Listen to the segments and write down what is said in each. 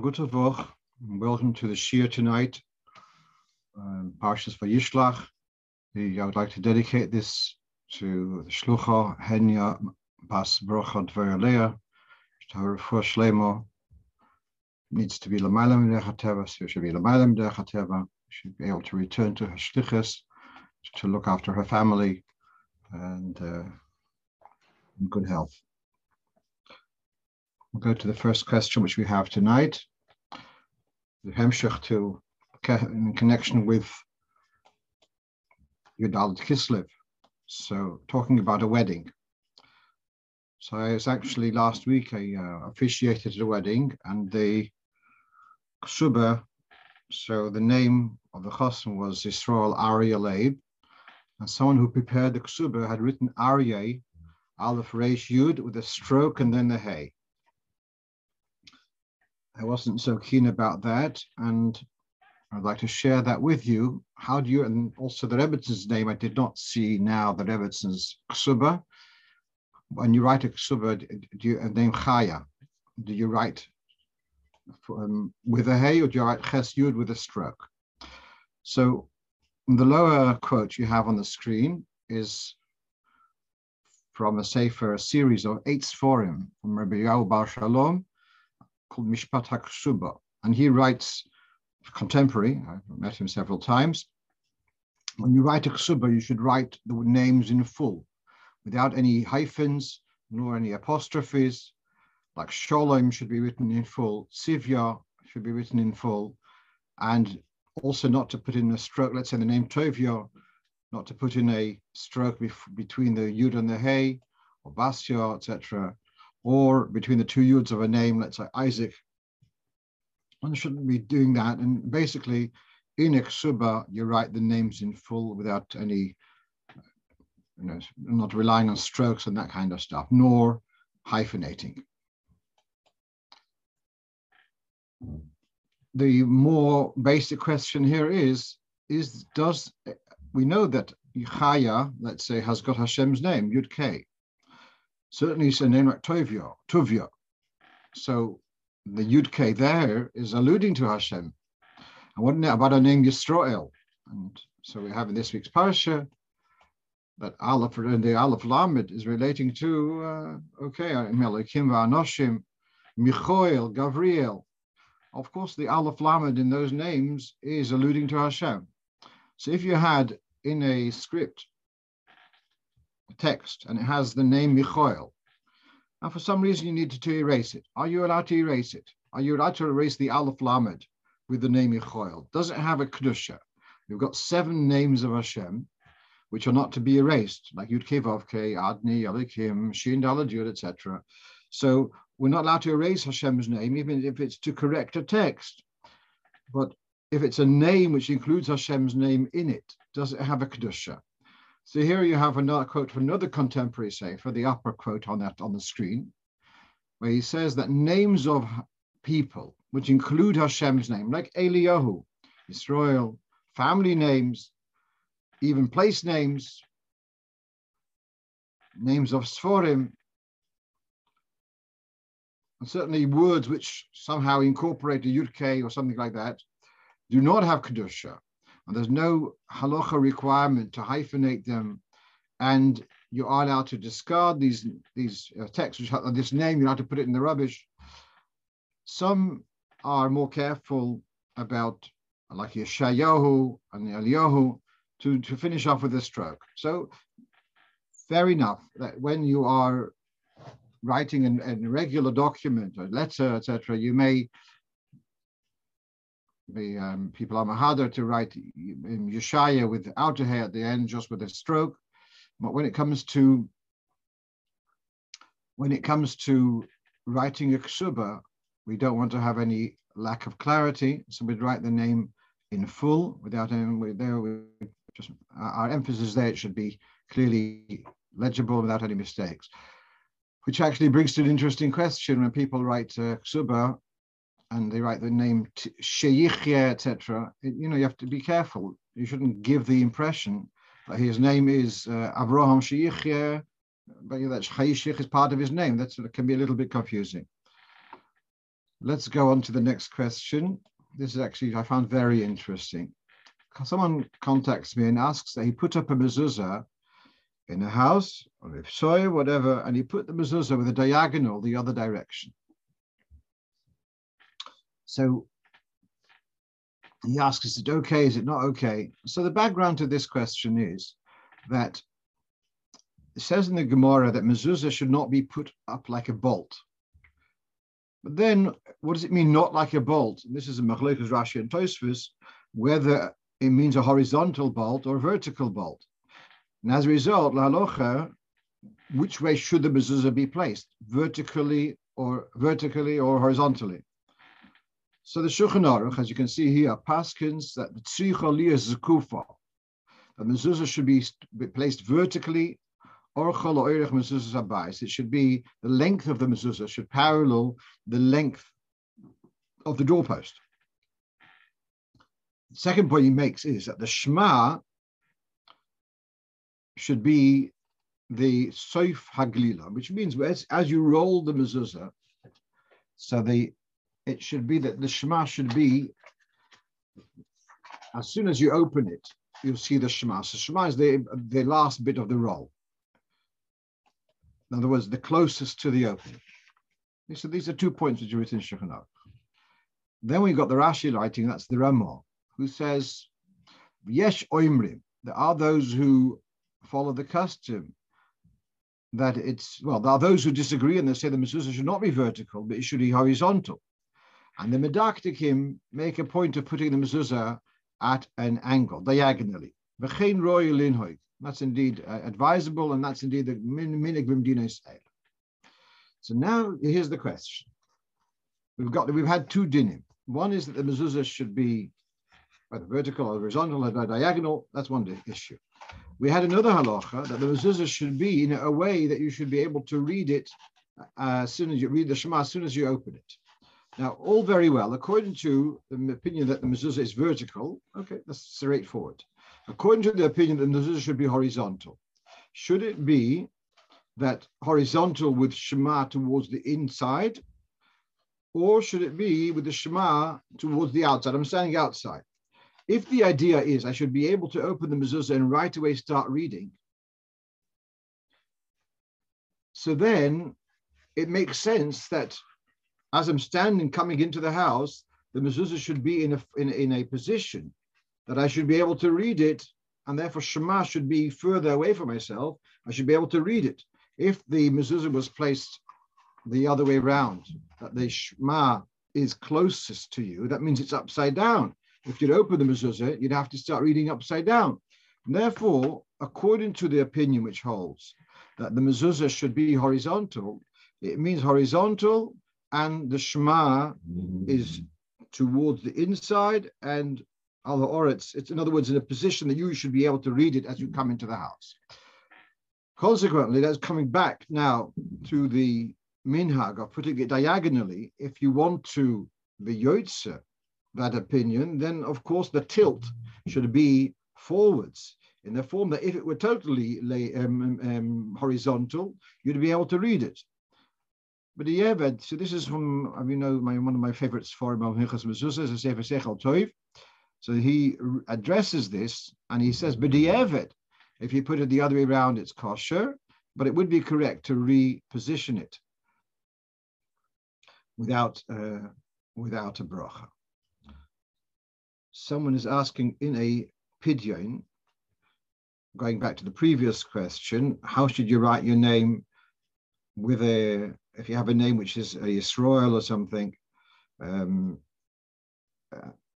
Guten welcome to the Shiur tonight, um, Parshas Vayishlach. I would like to dedicate this to the Shlucha Henya Bas Brocha Dveralea. First Shlemo needs to be Lamalam Dechateva, so should be Dechateva. She should be able to return to her Shlichus, to look after her family, and uh, in good health. We'll go to the first question which we have tonight. The Hemshech to in connection with Yudalit Kislev. So talking about a wedding. So I was actually last week I uh, officiated a wedding and the ksuba, so the name of the chassan was Israel Arya Leib, and someone who prepared the ksuba had written Arya, Aleph Reish Yud with a stroke and then the hay. I wasn't so keen about that, and I'd like to share that with you. How do you, and also the Rebbitzins name, I did not see now the Rebbitzins ksuba. When you write a ksuba, do you name Chaya? Do you write um, with a hay or do you write Ches Yud with a stroke? So the lower quote you have on the screen is from a Sefer, a series of eight Sforim from Rabbi Yahu Bar Shalom, called Mishpat HaKsuba. And he writes, contemporary, I've met him several times, when you write a ksuba, you should write the names in full, without any hyphens, nor any apostrophes. Like Sholem should be written in full, Sivya should be written in full, and also not to put in a stroke, let's say the name Tovya, not to put in a stroke bef- between the Yud and the Hey, or Basya, etc or between the two yuds of a name, let's say Isaac. One shouldn't be doing that. And basically, in Eksuba, you write the names in full without any, you know, not relying on strokes and that kind of stuff, nor hyphenating. The more basic question here is, is does we know that Chaya, let's say, has got Hashem's name, Yud K. Certainly it's a name like Tovia, Tuvia. So the Yud there is alluding to Hashem. And what about a name Yisrael? And so we have in this week's parsha that Aleph and the Aleph Lamed is relating to uh, okay, Melikim Anoshim, Michoel, Gabriel. Of course, the Aleph Lamed in those names is alluding to Hashem. So if you had in a script text and it has the name Michoel. Now, for some reason you need to, erase it. Are you allowed to erase it? Are you allowed to erase the Aleph Lamed with the name Michoel? Does it have a Kedusha? You've got seven names of Hashem, which are not to be erased, like Yud Kevavke, Adni, Elokim, Shin Dalad etc. So we're not allowed to erase Hashem's name, even if it's to correct a text. But if it's a name which includes Hashem's name in it, does it have a Kedusha? So here you have another quote from another contemporary sefer, the upper quote on that on the screen, where he says that names of people, which include Hashem's name, like Eliyahu, Israel, family names, even place names, names of Sforim, and certainly words which somehow incorporate a Yudke or something like that, do not have Kedusha. And there's no halacha requirement to hyphenate them. And you are allowed to discard these, these uh, texts, which have this name, you're have to put it in the rubbish. Some are more careful about, like Yeshayahu and the Eliyahu, to, to finish off with a stroke. So fair enough that when you are writing an, a regular document, a letter, etc., you may the um, people are mahadar to write in Yeshaya without a hair at the end, just with a stroke. But when it comes to when it comes to writing a ksuba, we don't want to have any lack of clarity, so we'd write the name in full without any. There, we just our emphasis there it should be clearly legible without any mistakes. Which actually brings to an interesting question when people write uh, ksuba and they write the name Sheyichya, etc. You know, you have to be careful. You shouldn't give the impression that his name is uh, Avraham Sheyichya, but that Chayishich is part of his name. That can be a little bit confusing. Let's go on to the next question. This is actually, I found very interesting. Someone contacts me and asks that he put up a mezuzah in a house or if so, whatever, and he put the mezuzah with a diagonal the other direction. So he asks, is it okay? Is it not okay? So the background to this question is that it says in the Gemara that mezuzah should not be put up like a bolt. But then, what does it mean, not like a bolt? This is a Machlekes Rashi and Tosfos, whether it means a horizontal bolt or a vertical bolt. And as a result, la halacha, which way should the mezuzah be placed, vertically or vertically or horizontally? So the Shulchan Aruch, as you can see here, paskins that the tzricha liyah zekufa, the mezuzah should be placed vertically or chol mezuzah abayis. It should be the length of the mezuzah should parallel the length of the doorpost. The second point he makes is that the Shema should be the Soif Haglila, which means as, as you roll the mezuzah, so the it should be that the Shema should be as soon as you open it, you'll see the Shema. So Shema is the, the last bit of the roll. In other words, the closest to the opening. So these are two points which are written in Shulchan Then we've got the Rashi writing, that's the Ramah, who says, Yesh oimrim, there are those who follow the custom that it's, well, there are those who disagree and they say the mezuzah should not be vertical, but it should be horizontal. And the Medakdekim make a point of putting the mezuzah at an angle, diagonally. That's indeed uh, advisable, and that's indeed the minig b'mdina. So now here's the question. We've got we've had two dinim. One is that the mezuzah should be either vertical or horizontal or diagonal. That's one issue. We had another halacha that the mezuzah should be in a way that you should be able to read it uh, as soon as you read the Shema, as soon as you open it. Now, all very well. According to the opinion that the mezuzah is vertical, okay, that's straightforward. According to the opinion that the mezuzah should be horizontal, should it be that horizontal with Shema towards the inside, or should it be with the Shema towards the outside? I'm standing outside. If the idea is I should be able to open the mezuzah and right away start reading, so then it makes sense that as I'm standing coming into the house, the mezuzah should be in a, in, in a position that I should be able to read it, and therefore Shema should be further away from myself. I should be able to read it. If the mezuzah was placed the other way around, that the Shema is closest to you, that means it's upside down. If you'd open the mezuzah, you'd have to start reading upside down. And therefore, according to the opinion which holds that the mezuzah should be horizontal, it means horizontal and the Shema is towards the inside and al or it's, it's in other words in a position that you should be able to read it as you come into the house. Consequently, that's coming back now to the minhag of putting it diagonally. If you want to the yotze that opinion, then of course the tilt should be forwards in the form that if it were totally lay, um, um, horizontal, you'd be able to read it. But the Yeved, so this is from, you know, my, one of my favorites for Hilchas Mezuzah is Sefer Sechel Toiv. So he addresses this and he says, but the Yeved, if you put it the other way around, it's kosher, but it would be correct to reposition it without, uh, without a bracha. Someone is asking in a pidyon, going back to the previous question, how should you write your name with a if you have a name which is a Yisrael or something, um,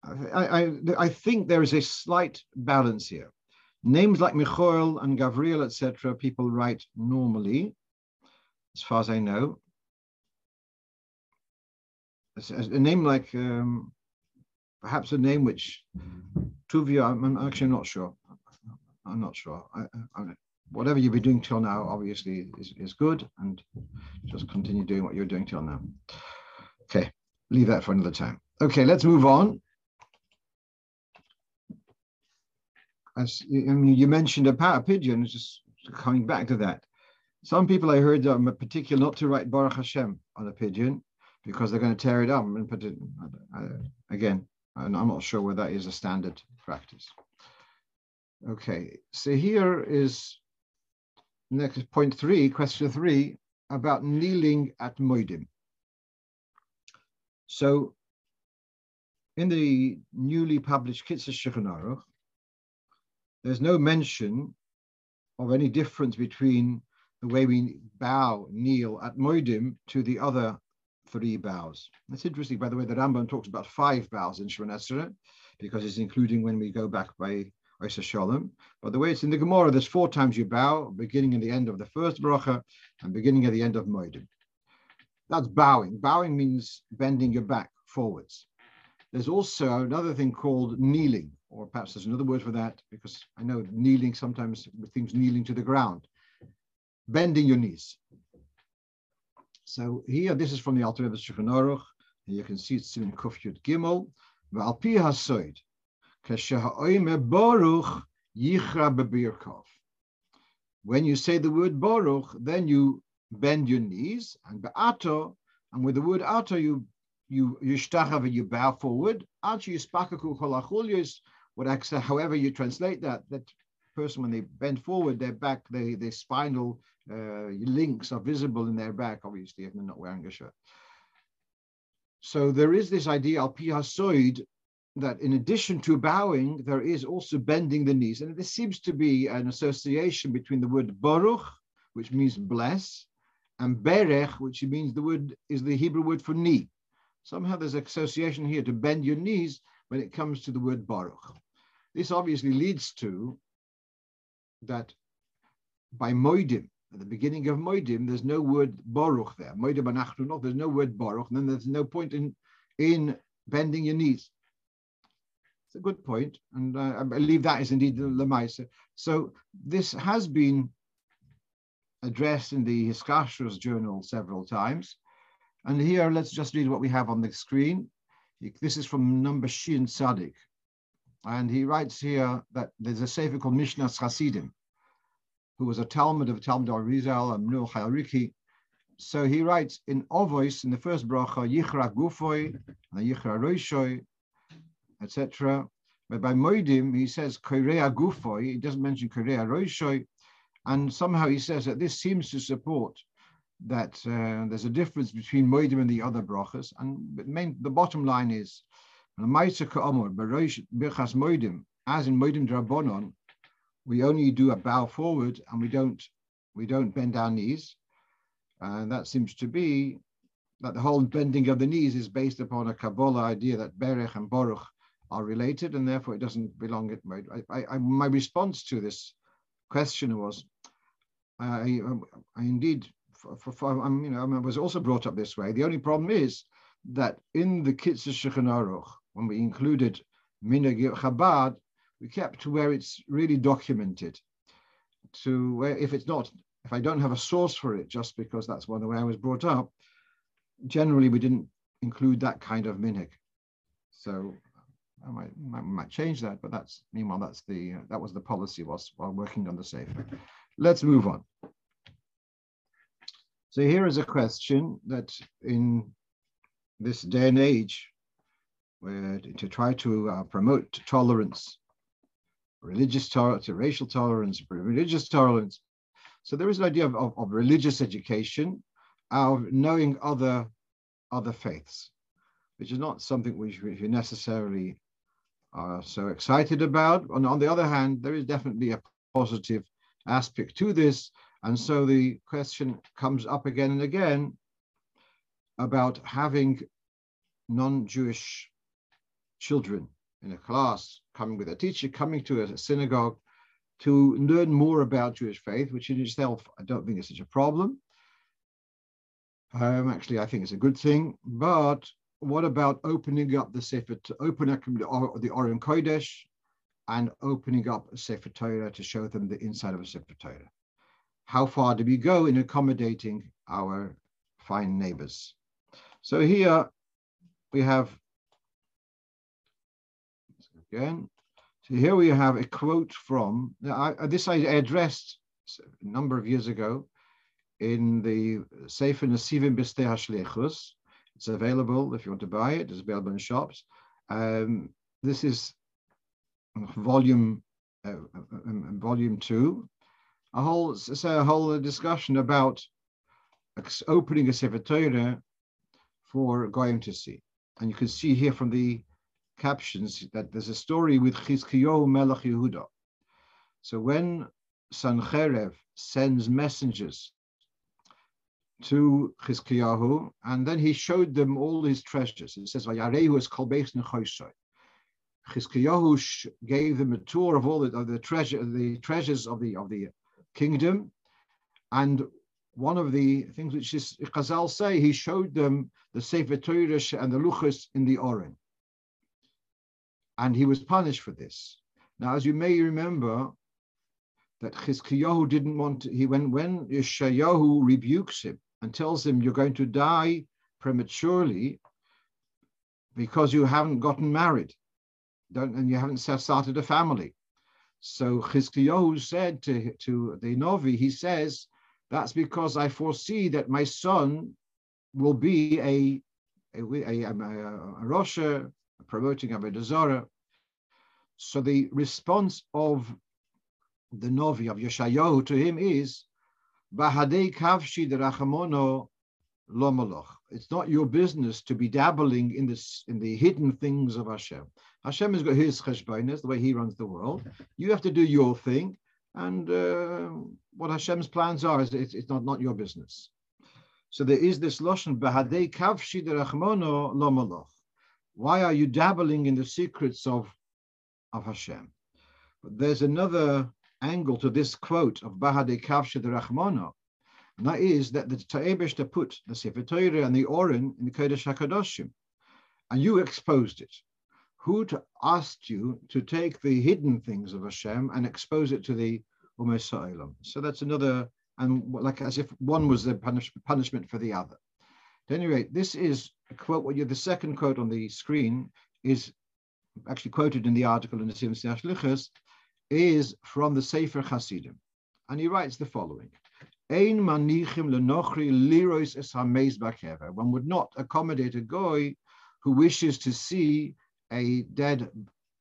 I, I, I think there is a slight balance here. Names like Michoel and Gavriel, etc., people write normally, as far as I know. A name like um, perhaps a name which Tuvia, I'm actually not sure. I'm not sure. I, I, whatever you've been doing till now, obviously, is, is good, and just continue doing what you're doing till now. Okay, leave that for another time. Okay, let's move on. As I mean, you mentioned a power pidyon, just coming back to that. Some people I heard um, are particular not to write Baruch Hashem on a pidyon because they're going to tear it up and put it again. And I'm not sure whether that is a standard practice. Okay, so here is next point three, question three, about kneeling at Moedim. So in the newly published Kitzur Shulchan Aruch, there's no mention of any difference between the way we bow, kneel at Moedim to the other three bows. That's interesting, by the way, the Rambam talks about five bows in Shemon because it's including when we go back by Shalom. But the way it's in the Gemara, there's four times you bow, beginning and the end of the first bracha, and beginning at the end of Moedim. That's bowing. Bowing means bending your back forwards. There's also another thing called kneeling, or perhaps there's another word for that, because I know kneeling sometimes things kneeling to the ground, bending your knees. So here, this is from the Alter Rebbe Shulchan Aruch, and you can see it's in Kuf Gimel, V'al pi hasoid. When you say the word baruch, then you bend your knees, and be'ato, and with the word ato, you you you bow forward. Ato yispakaku kolachulius, what however you translate that, that person when they bend forward, their back, they, their spinal uh, links are visible in their back, obviously, if they're not wearing a shirt. So there is this idea, al pihasoid, that in addition to bowing, there is also bending the knees. And there seems to be an association between the word baruch, which means bless, and berech, which means the word is the Hebrew word for knee. Somehow there's an association here to bend your knees when it comes to the word baruch. This obviously leads to that by moidim, at the beginning of moidim, there's no word baruch there. Moidim anachnu there's no word baruch, and then there's no point in, in bending your knees. A good point, and uh, I believe that is indeed the Lamaisa. So this has been addressed in the Hiskashrus journal several times. And here, let's just read what we have on the screen. This is from number Shin Sadik. And he writes here that there's a sefer called Mishnah Chasidim, who was a Talmud of Talmud Arizal and Mnul Hayariki. So he writes in Ovois, in the first bracha, Yichra Gufoi, and Yichra Roishoi, etc. But by Moedim, he says Korea Gufoi, he doesn't mention Korea Roishoi, and somehow he says that this seems to support that uh, there's a difference between Moedim and the other brachas. And main, the bottom line is, as in Moedim Drabonon, we only do a bow forward and we don't we don't bend our knees. And that seems to be that the whole bending of the knees is based upon a Kabbalah idea that Berech and Baruch are related and therefore it doesn't belong at I, I, I, my response to this question was I, um, I indeed for, for, for I'm, you know, I was also brought up this way. The only problem is that in the Kitzur Shulchan Aruch, when we included Minhag Chabad, we kept to where it's really documented. To where if it's not, if I don't have a source for it, just because that's one of the way I was brought up, generally we didn't include that kind of minhag. So I might, might, might change that, but that's meanwhile that's the uh, that was the policy was while working on the safer. Let's move on. So here is a question that in this day and age, where to try to uh, promote tolerance, religious tolerance, racial tolerance, religious tolerance. So there is an idea of, of, of religious education, of knowing other, other faiths, which is not something which we necessarily are so excited about. And on the other hand, there is definitely a positive aspect to this. And so the question comes up again and again about having non-Jewish children in a class, coming with a teacher, coming to a synagogue to learn more about Jewish faith, which in itself I don't think is such a problem. Um, actually, I think it's a good thing. But what about opening up the Sefer, to open up the, Aron Kodesh and opening up a Sefer Torah to show them the inside of a Sefer Torah? How far do we go in accommodating our fine neighbors? So here we have, again, so here we have a quote from, I, uh, this I addressed a number of years ago in the Sefer Nesivim B'sdei HaShlichus, It's available if you want to buy it. It's available in shops. Um, this is volume uh, uh um, volume two. A whole say a whole discussion about opening a Sefer for going to see. And you can see here from the captions that there's a story with Chizkiyahu Melech Yehuda. So when Sancherev sends messengers to Chizkiyahu, and then he showed them all his treasures. It says, Vayarehu es kolbeis nechoshoi. Chizkiyahu gave them a tour of all the, of the treasure, the treasures of the of the kingdom, and one of the things which is Chazal say, he showed them the Sefer Torah and the Luchas in the Oren. And he was punished for this. Now, as you may remember, that Chizkiyahu didn't want to, he when when Yeshayahu rebukes him and tells him you're going to die prematurely because you haven't gotten married don't, and you haven't started a family. So Chizkiyahu said to, to the Novi, he says, that's because I foresee that my son will be a a, a, a, a promoting Avodah Zarah. So the response of the Novi of Yeshayahu to him is, Bahadei kavshi derachamono lo It's not your business to be dabbling in this in the hidden things of Hashem. Hashem has got his cheshbonis, the way he runs the world. You have to do your thing, and uh, what Hashem's plans are is it's, it's, not, not your business. So there is this lashon bahadei kavshi derachmono lo maloch. Why are you dabbling in the secrets of of Hashem? But there's another angle to this quote of bahadei kavshi derachmono, and that is that the Ta'ebesh to put the Sefer Torah and the Oren in the Kodesh Hakadoshim, and you exposed it. Who to asked you to take the hidden things of Hashem and expose it to the Umesh So that's another, and like as if one was the punish, punishment for the other. At any rate, this is a quote, what you the second quote on the screen is actually quoted in the article in the Sim Lichas, is from the Sefer Hasidim. And he writes the following. Ein manichim lenochri lirois es One would not accommodate a goy who wishes to see a dead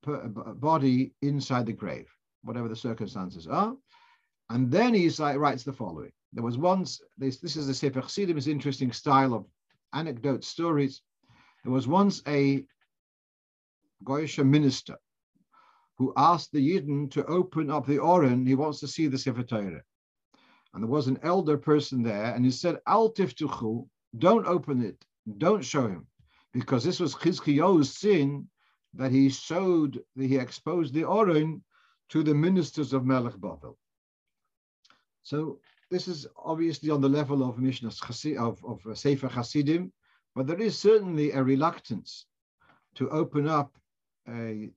body inside the grave, whatever the circumstances are. And then he writes the following. There was once, this, this is the Sefer Chassidim, interesting style of anecdote stories. There was once a Goyish minister who asked the Yidden to open up the Oren. He wants to see the Sefer Torah. And there was an elder person there, and he said, Al tiftuchu, don't open it, don't show him, because this was Chizkiyahu's sin that he showed, that he exposed the Oren to the ministers of Melech Bavel. So this is obviously on the level of Mishnah of, of uh, Sefer Hasidim, but there is certainly a reluctance to open up a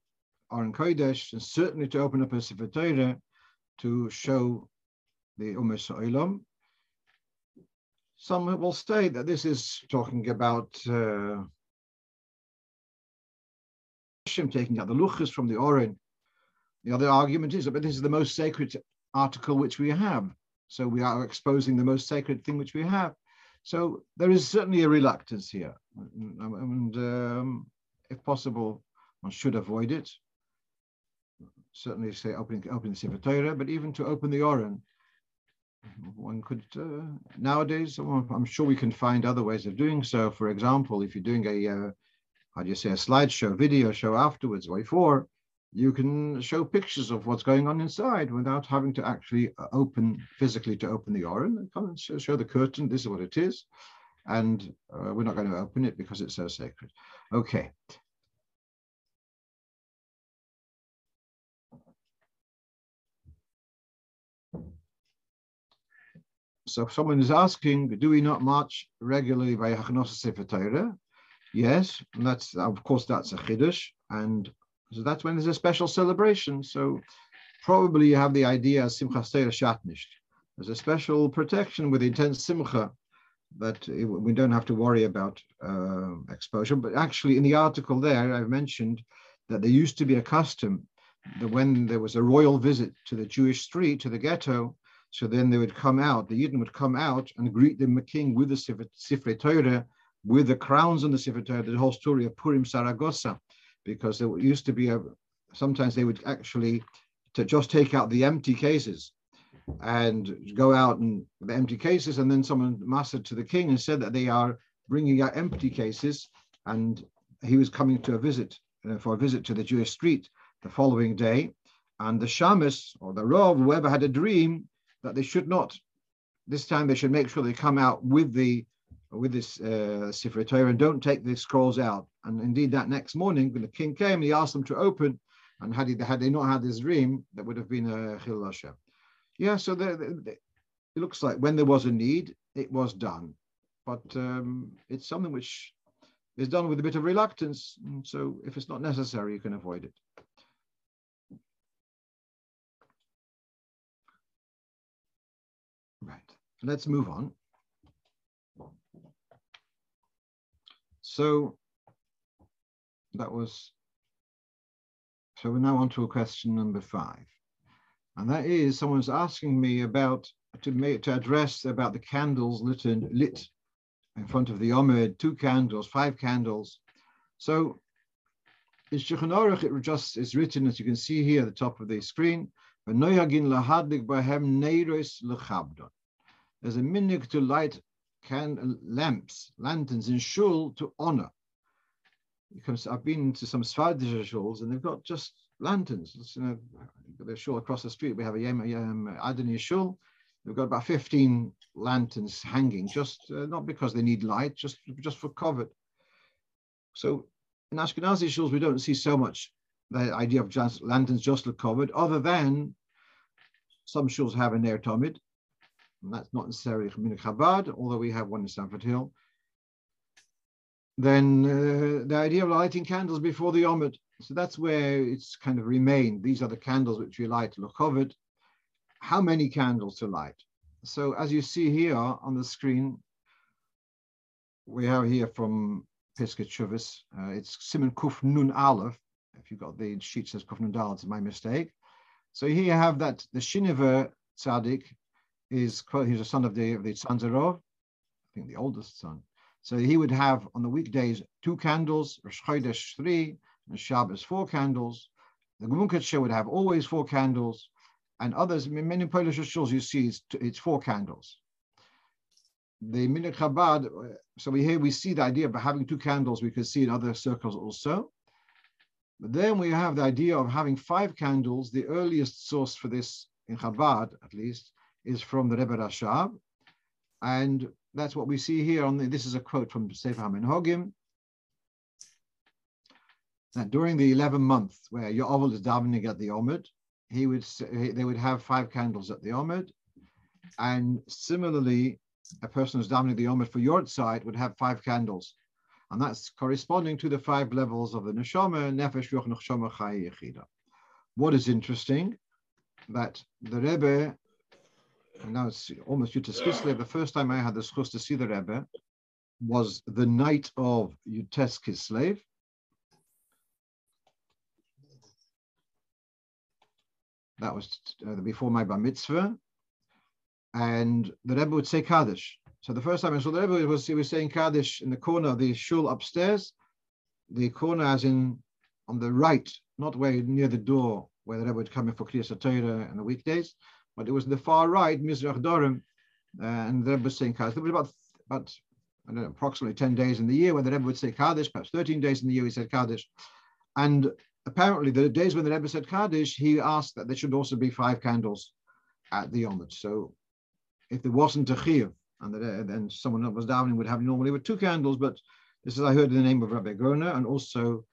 Aron Kodesh and certainly to open up a Sefer Torah to show the Umesh Olam. Some will say that this is talking about uh, taking out the luchas from the Oren. The other argument is that this is the most sacred article which we have. So we are exposing the most sacred thing which we have. So there is certainly a reluctance here. And um, if possible, one should avoid it. Certainly say opening, opening the Sefer Torah, but even to open the Oren, one could, uh, nowadays, I'm sure we can find other ways of doing so. For example, if you're doing a uh, how do you say, a slideshow, video show afterwards, way four, you can show pictures of what's going on inside without having to actually uh, open physically to open the Oren. Come and show the curtain, this is what it is. And uh, we're not going to open it because it's so sacred. Okay. So someone is asking, do we not march regularly by Hachnos Sefer Torah? Yes, and that's of course that's a chiddush, and so that's when there's a special celebration. So probably you have the idea simchas Torah shatnisht. There's a special protection with intense simcha that we don't have to worry about uh, exposure. But actually, in the article there, I've mentioned that there used to be a custom that when there was a royal visit to the Jewish street, to the ghetto, so then they would come out, the Yidden would come out and greet the king with the Sifrei Torah with the crowns on the Sefer Torah, the whole story of Purim Saragossa, because there used to be a, sometimes they would actually to just take out the empty cases and go out and the empty cases, and then someone mastered to the king and said that they are bringing out empty cases, and he was coming to a visit uh, for a visit to the Jewish street the following day, and the shamus or the rov, whoever had a dream that they should not. This time they should make sure they come out with the with this uh, Sefer Torah and don't take the scrolls out. And indeed, that next morning, when the king came, he asked them to open. And had, he, had they not had this dream, that would have been a Chil Hashem. Yeah, so the, the, the, it looks like when there was a need, it was done. But um, it's something which is done with a bit of reluctance. So if it's not necessary, you can avoid it. Let's move on. So that was, so we're now on to question number five. And that is someone's asking me about, to make, to address about the candles lit, in, lit in front of the Omed, two candles, five candles. So in Shulchan Aruch, it just is written, as you can see here at the top of the screen, there's a minig to light can, lamps, lanterns in shul to honor. Because I've been to some Sephardic shuls and they've got just lanterns. You know, the shul across the street, we have a Yom Adonai shul. They've got about 15 lanterns hanging, just uh, not because they need light, just, just for cover. So in Ashkenazi shuls, we don't see so much the idea of just lanterns just look covered, other than some shuls have an air tomid, and that's not necessarily Cheminah Chabad, although we have one in Stamford Hill, then uh, the idea of lighting candles before the Omid. So that's where it's kind of remained. These are the candles which we light Luchovid. How many candles to light? So as you see here on the screen, we have here from Piskei Teshuvos, uh, it's Simon Kuf Nun Aleph. If you've got the sheet says Kuf Nun Dal, it's my mistake. So here you have that the Shiniver Tzaddik is he's a son of the of the Tzanzarov, I think the oldest son. So he would have on the weekdays two candles, Rosh Chodesh three, and Shabbos four candles. The Gemunketsche would have always four candles, and others, many Polish shuls you see it's, it's four candles. The Minhag Chabad, uh, so we here we see the idea of having two candles. We can see in other circles also. But then we have the idea of having five candles. The earliest source for this in Chabad, at least, is from the Rebbe Rashab. And that's what we see here on the, this is a quote from Sefer HaMinhagim, that during the 11 month where Yovel is davening at the Omid, he would they would have five candles at the Omid. And similarly, a person who's davening the Omid for your side would have five candles. And that's corresponding to the five levels of the Neshama, Nefesh, Ruach, Neshama, Chai, Yechida. What is interesting, that the Rebbe now it's almost Yutas Kislev. The first time I had the chus to see the Rebbe was the night of Yutas Kislev. That was uh, before my bar mitzvah. And the Rebbe would say Kaddish. So the first time I saw the Rebbe was he was saying Kaddish in the corner of the shul upstairs. The corner as in on the right, not where near the door where the Rebbe would come in for Kriyas Torah on the weekdays, but it was the far right, Mizrach Dorim, uh, and the Rebbe was saying Kaddish. There was about, about I don't know, approximately 10 days in the year when the Rebbe would say Kaddish, perhaps 13 days in the year he said Kaddish. And apparently the days when the Rebbe said Kaddish, he asked that there should also be five candles at the Yomid. So if there wasn't a Chiv, and then someone that was davening would have normally with two candles, but this is I heard in the name of Rabbi Gerner and also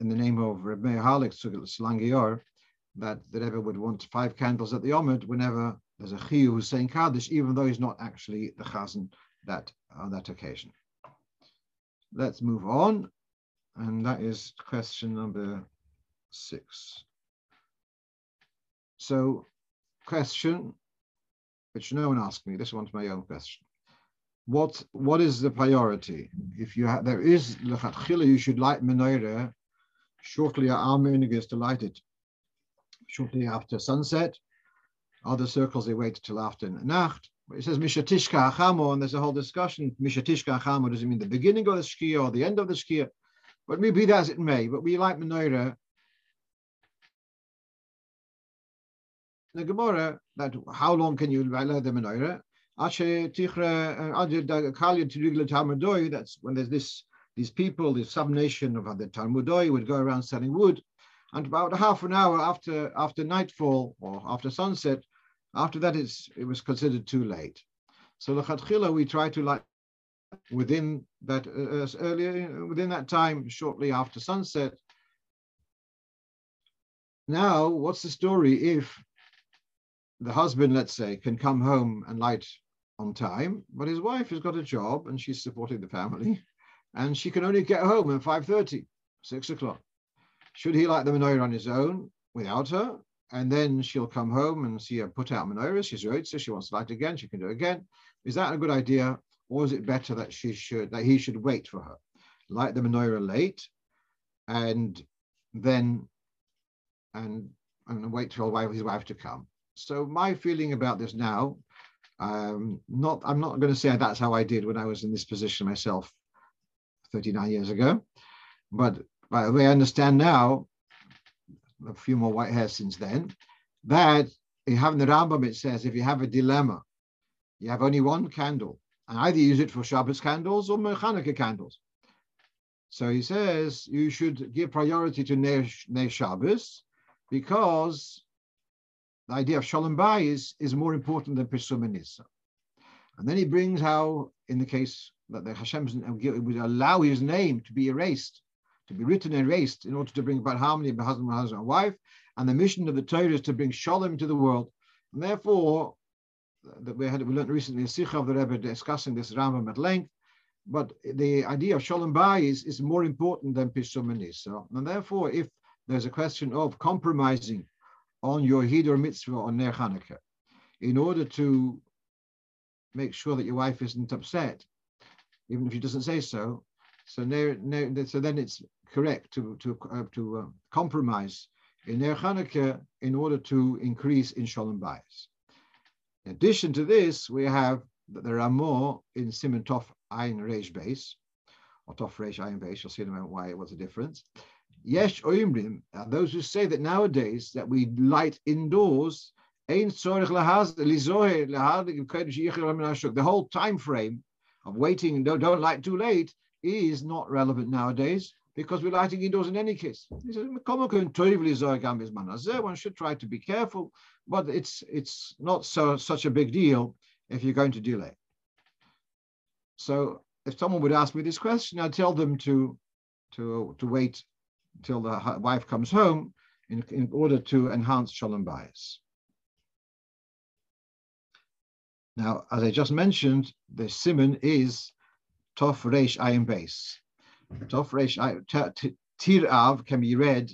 in the name of Rabbi Halik Slangior, that the Rebbe would want five candles at the Omid whenever there's a Chiyu who's saying Kaddish, even though he's not actually the Chazan that on that occasion. Let's move on, and that is question number six. So, question which no one asked me. This one's my own question. What what is the priority? If you have there is you should light menorah shortly. Our is to light it shortly after sunset. Other circles, they wait till after Nacht. it says Mishatishka Achamo, and there's a whole discussion. Mishatishka Achamo, does it mean the beginning of the Shkia or the end of the Shkia? But maybe that as it may, but we like menorah. The Gemara, that how long can you allow the menorah? Uh, that's when there's this these people, this sub-nation of the Tarmudoi would go around selling wood. And about half an hour after after nightfall or after sunset, after that it's, it was considered too late. So Lachatchila, we try to light within that uh, earlier within that time, shortly after sunset. Now, what's the story if the husband, let's say, can come home and light on time, but his wife has got a job and she's supporting the family, and she can only get home at 5.30, 6 o'clock. Should he light the menorah on his own without her? And then she'll come home and see her put out menorah. She's right, so she wants to light again. She can do it again. Is that a good idea? Or is it better that she should that he should wait for her, light the menorah late, and then and and wait for his wife to come? So my feeling about this now, um, not I'm not going to say that's how I did when I was in this position myself, 39 years ago, but way I understand now, a few more white hairs since then, that you have in the Rambam it says if you have a dilemma, you have only one candle and either use it for Shabbos candles or Hanukkah candles. So he says you should give priority to Ner, Shabbos because the idea of Shalom Bayis is more important than Pesum and Nisa. And then he brings how, in the case that the Hashem would allow his name to be erased, to be written and erased in order to bring about harmony between husband, husband and wife. And the mission of the Torah is to bring Shalom to the world. And therefore, that we had we learned recently a sikha of the Rebbe discussing this Rambam at length. But the idea of shalom bayis is more important than pisum and nisa, and therefore, if there's a question of compromising on your hidur mitzvah on ner Hanukkah, in order to make sure that your wife isn't upset, even if she doesn't say so, so so then it's correct to to uh, to uh, compromise in ner Hanukkah in order to increase in shalom bayis. In addition to this, we have that there are more in Simon Tov Ein Reish base, or Tov Reish Ein base. You'll see in a moment why it was a difference. Yesh Oimrim, those who say that nowadays that we light indoors, the whole time frame of waiting don't, don't light too late is not relevant nowadays because we're lighting indoors in any case. He says, one should try to be careful, but it's it's not so such a big deal if you're going to delay. So if someone would ask me this question, I'd tell them to to to wait till the wife comes home in, in order to enhance shalom bayis. Now, as I just mentioned, the simon is tof reish ayin base. Tov Resh Tirav can be read.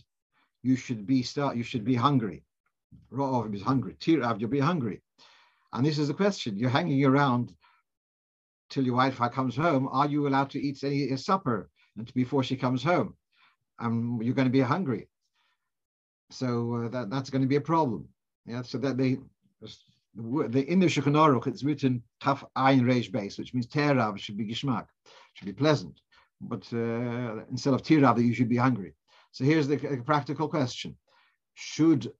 You should be start. You should be hungry. Ra'ov is hungry. Tirav, you'll be hungry. And this is the question: You're hanging around till your wife comes home. Are you allowed to eat any supper before she comes home? And um, you're going to be hungry. So uh, that that's going to be a problem. Yeah. So that they the in the Shulchan it's written Taf Ayin Reish base, which means Terav should be gishmak, should be pleasant but uh, instead of tirav, you should be hungry. So here's the practical question: Should,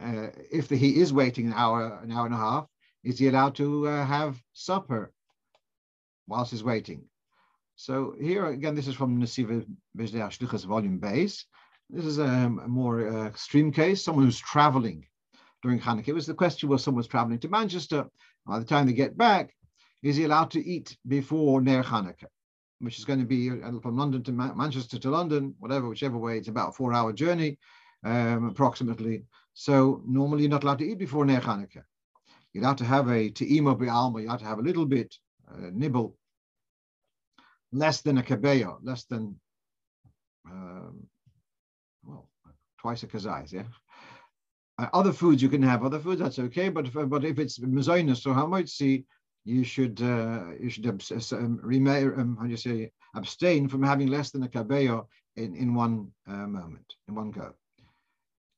uh, if the, he is waiting an hour, an hour and a half, is he allowed to uh, have supper whilst he's waiting? So here again, this is from Nesiva Bezdei Shlichus volume base. This is a, more uh, extreme case, someone who's traveling during Hanukkah. It was the question was someone's traveling to Manchester. By the time they get back, is he allowed to eat before Ner Hanukkah? Which is going to be uh, from London to Ma- Manchester to London, whatever, whichever way. It's about a four-hour journey, um, approximately. So normally you're not allowed to eat before Ner Hanukkah. You're allowed to have a te'ima bi'alma. You have to have a little bit uh, nibble, less than a kabeya, less than um, well, twice a kazais, yeah. Uh, other foods you can have other foods that's okay, but if, but if it's mezainis or hamotzi, you should uh, you should um, remain, um, how do you say abstain from having less than a kabeya in in one uh, moment in one go.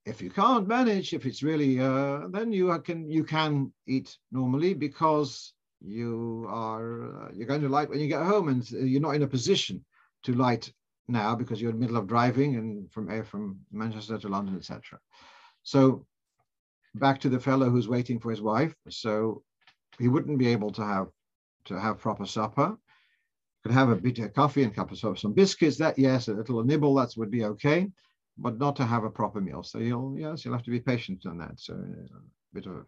if you can't manage, if it's really, uh, then you can you can eat normally because you are uh, you're going to light when you get home, and you're not in a position to light now because you're in the middle of driving and from air from Manchester to London, etc. So back to the fellow who's waiting for his wife. So he wouldn't be able to have to have proper supper. Could have a bit of coffee and a cup of some biscuits. That yes, a little nibble that would be okay, but not to have a proper meal. So you'll yes, you'll have to be patient on that. So uh, a bit of a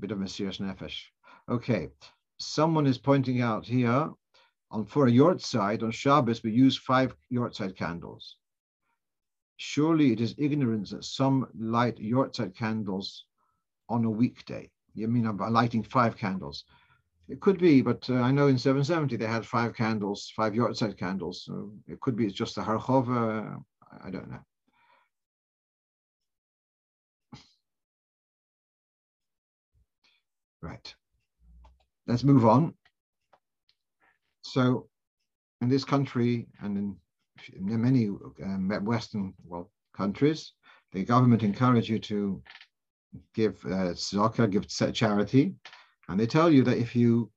bit of Mesirus Nefesh. Okay, someone is pointing out here on for a yahrzeit on Shabbos we use five yahrzeit candles. Surely it is ignorance that some light yahrzeit candles on a weekday. You mean about lighting five candles? It could be, but uh, I know in 770 they had five candles, five yahrzeit candles. So it could be it's just a harchova. I don't know. Right. Let's move on. So in this country and in, in many um, Western well, countries, the government encourage you to give uh, tzedakah, give charity, and they tell you that if you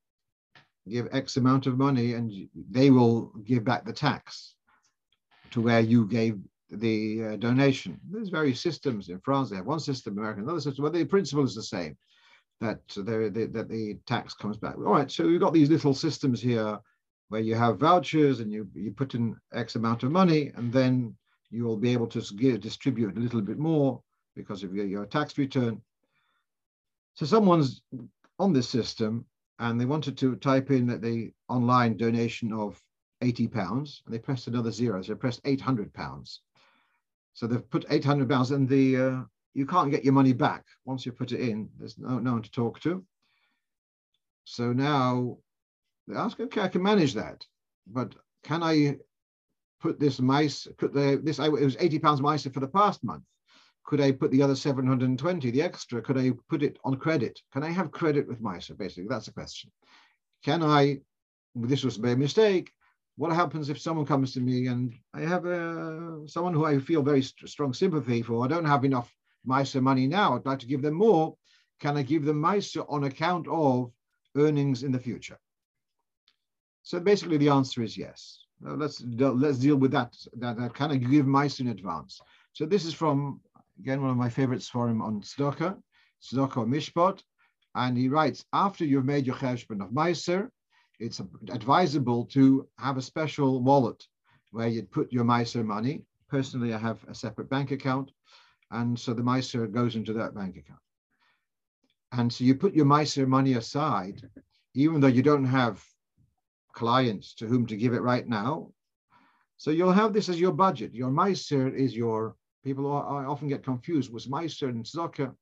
give X amount of money, and they will give back the tax to where you gave the uh, donation. There's various systems in France. They have one system, in America another system, but the principle is the same. That the, that the tax comes back. All right, so we've got these little systems here where you have vouchers and you, you put in X amount of money, and then you will be able to give, distribute a little bit more because of your, tax return. So someone's on this system and they wanted to type in that the online donation of 80 pounds and they pressed another zero. So they pressed 800 pounds. So they've put 800 pounds and the uh, you can't get your money back once you put it in. There's no, no one to talk to. So now they ask, okay, I can manage that, but can I put this mice, put the, this, it was 80 pounds mice for the past month. Could I put the other 720, the extra, could I put it on credit? Can I have credit with Meiser? Basically, that's the question. Can I, this was a mistake, what happens if someone comes to me and I have a, someone who I feel very st strong sympathy for, I don't have enough Meiser money now, I'd like to give them more. Can I give them Meiser on account of earnings in the future? So basically the answer is yes. Now let's, let's deal with that, that, that can I give Meiser in advance? So this is from again, one of my favorites for him on Tzedakah, Tzedakah Mishpat. And he writes, after you've made your cheshbon of Meiser, it's advisable to have a special wallet where you'd put your Meiser money. Personally, I have a separate bank account. And so the Meiser goes into that bank account. And so you put your Meiser money aside, even though you don't have clients to whom to give it right now. So you'll have this as your budget. Your Meiser is your People often get confused with Meiser and Tzedakah.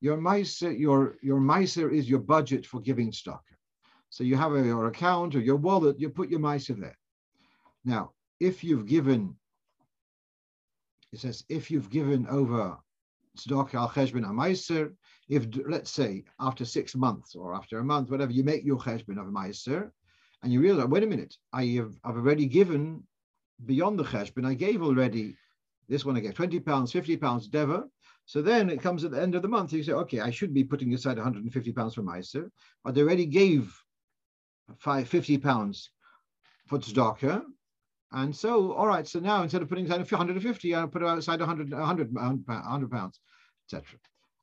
Your Meiser, your, your Meiser is your budget for giving Tzedakah. So you have your account or your wallet, you put your Meiser there. Now, if you've given, it says, if you've given over Tzedakah al Cheshbon Meiser, if let's say after six months or after a month, whatever, you make your Cheshbon of Meiser, and you realize, wait a minute, I have I've already given beyond the Cheshbon, I gave already this one I get 20 pounds, 50 pounds, Dever. So then it comes at the end of the month, you say, okay, I should be putting aside 150 pounds for Meiser, but they already gave five, 50 pounds for tzedakah. And so, all right, so now instead of putting aside 150, I put aside 100, 100, 100 pounds, etc.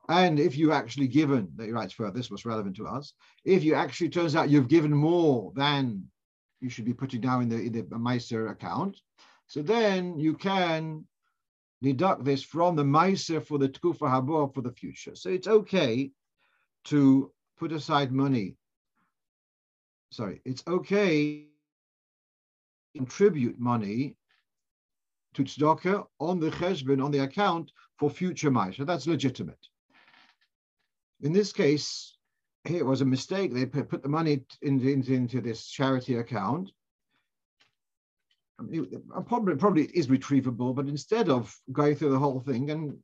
And if you actually given, that he writes further, this was relevant to us, if you actually turns out you've given more than you should be putting down in the, in the Meiser account, so then you can deduct this from the Meiser for the Tkufa Habor for the future. So it's okay to put aside money. Sorry, it's okay to contribute money to tzedakah on the cheshbon, on the account for future Meiser. That's legitimate. In this case, it was a mistake. They put the money into, into, into this charity account Uh, probably probably is retrievable, but instead of going through the whole thing, and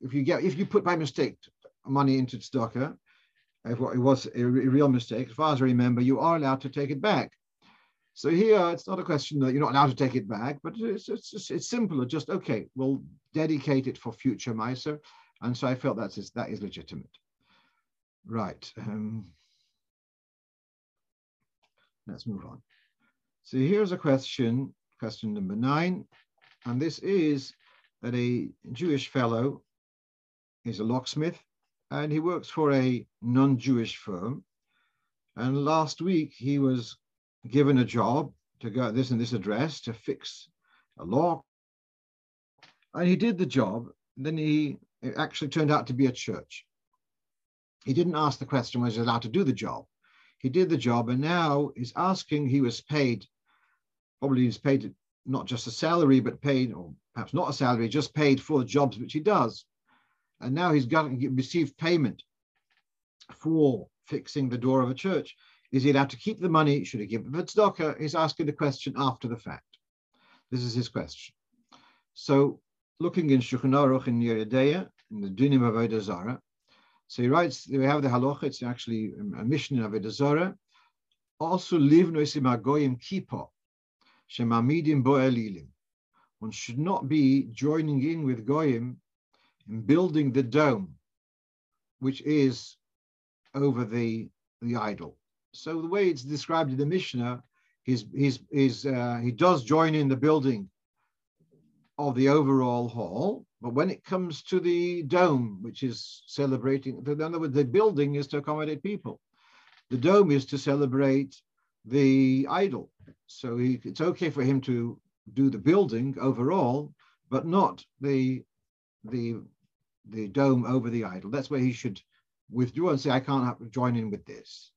if you get if you put by mistake money into tzedakah, uh, if it was a real mistake, as far as I remember, you are allowed to take it back. So here, it's not a question that you're not allowed to take it back, but it's it's, it's simpler. Just okay, we'll dedicate it for future Meiser, uh, and so I felt that is that is legitimate. Right. Um, let's move on. So here's a question, question number nine, and this is that a Jewish fellow is a locksmith, and he works for a non-Jewish firm. And last week he was given a job to go at this and this address to fix a lock. And he did the job. Then he actually turned out to be a church. He didn't ask the question was he allowed to do the job. He did the job and now he's asking he was paid, probably he's paid not just a salary, but paid, or perhaps not a salary, just paid for the jobs which he does. And now he's got received payment for fixing the door of a church. Is he allowed to keep the money? Should he give it tzedakah? He's asking the question after the fact. This is his question. So, looking in Shulchan Aruch in Yoreh De'ah, in the Dinim of Avodah so he writes, we have the halacha, it's actually a Mishnah of Avodah. Also, live noisim agoyim kippah, shemamidim bo elilim. One should not be joining in with goyim in building the dome, which is over the, the idol. So the way it's described in the Mishnah, he's, he's, he's, uh, he does join in the building of the overall hall, but when it comes to the dome, which is celebrating, in other words, the building is to accommodate people. The dome is to celebrate the idol. So he, it's okay for him to do the building overall, but not the the the dome over the idol. That's where he should withdraw and say, I can't have, join in with this.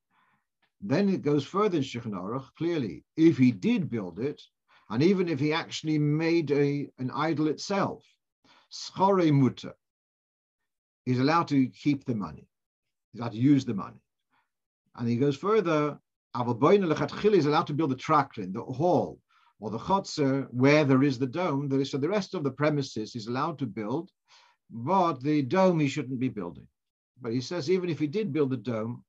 Then it goes further in Shulchan clearly, if he did build it, and even if he actually made a, an idol itself, schore mutter, he's allowed to keep the money. He's allowed to use the money. And he goes further, is allowed to build the traklin, the hall, or the chotzer, where there is the dome. There is, so the rest of the premises is allowed to build, but the dome he shouldn't be building. But he says even if he did build the dome,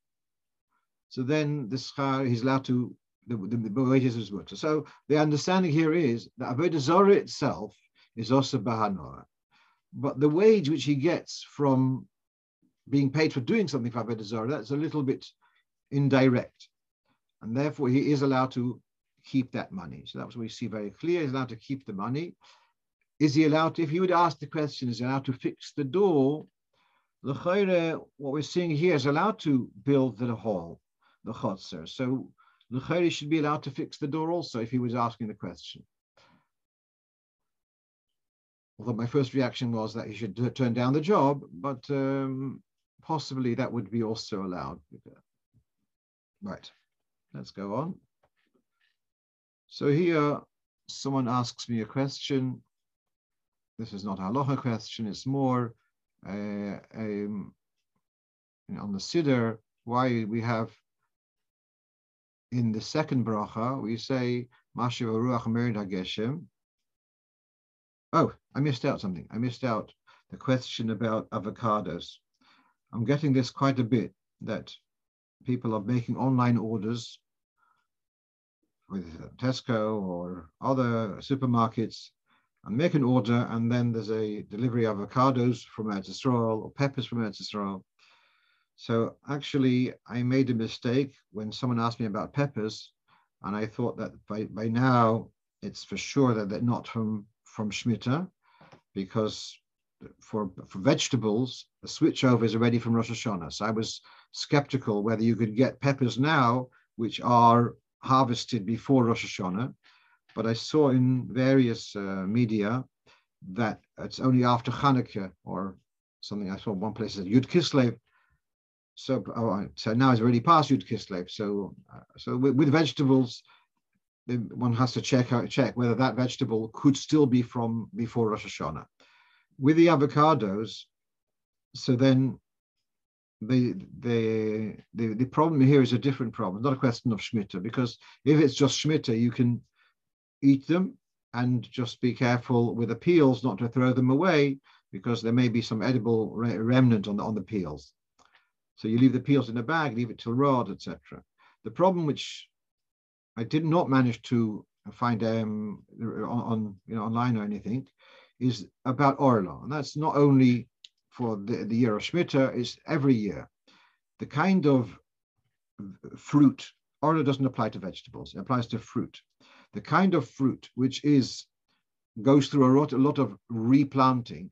so then the schar he's allowed to the, the, wages is work. So the understanding here is that avodah zorah itself is also bahanora, but the wage which he gets from being paid for doing something for avodah zorah that's a little bit indirect, and therefore he is allowed to keep that money. So that's what we see very clear. He's allowed to keep the money. Is he allowed to, if you would ask the question, is he allowed to fix the door? The chayre, what we're seeing here is allowed to build the hall, the chotzer. So the chayre should be allowed to fix the door also if he was asking the question. Although my first reaction was that he should turn down the job, but um, possibly that would be also allowed. Right, let's go on. So here, someone asks me a question this is not a halacha question, it's more uh, um, on the Siddur, why we have in the second bracha, we say, Mashiv Ruach Merid HaGeshem. Oh, I missed out something. I missed out the question about avocados. I'm getting this quite a bit, that people are making online orders with Tesco or other supermarkets and make an order, and then there's a delivery of avocados from Eretz or peppers from Eretz. So actually, I made a mistake when someone asked me about peppers, and I thought that by, by now it's for sure that they're not from from Shemitah, because for for vegetables the switchover is already from Rosh Hashanah. So I was skeptical whether you could get peppers now, which are harvested before Rosh Hashanah, but I saw in various uh, media that it's only after Hanukkah or something. I saw one place that Yud Kislev. So, oh, so now it's already past Yud Kislev. So, uh, so with, with, vegetables, one has to check check whether that vegetable could still be from before Rosh Hashanah. With the avocados, so then the, the the the problem here is a different problem, not a question of Shemitah, because if it's just Shemitah, you can eat them and just be careful with the peels not to throw them away because there may be some edible re remnant on the, on the peels. So you leave the peels in a bag, leave it till rod, etc. The problem which I did not manage to find um, on, on you know online or anything, is about Orla, and that's not only for the, the year of Shemitah, it's every year. The kind of fruit, Orla doesn't apply to vegetables, it applies to fruit. The kind of fruit which is goes through a lot, a lot of replanting,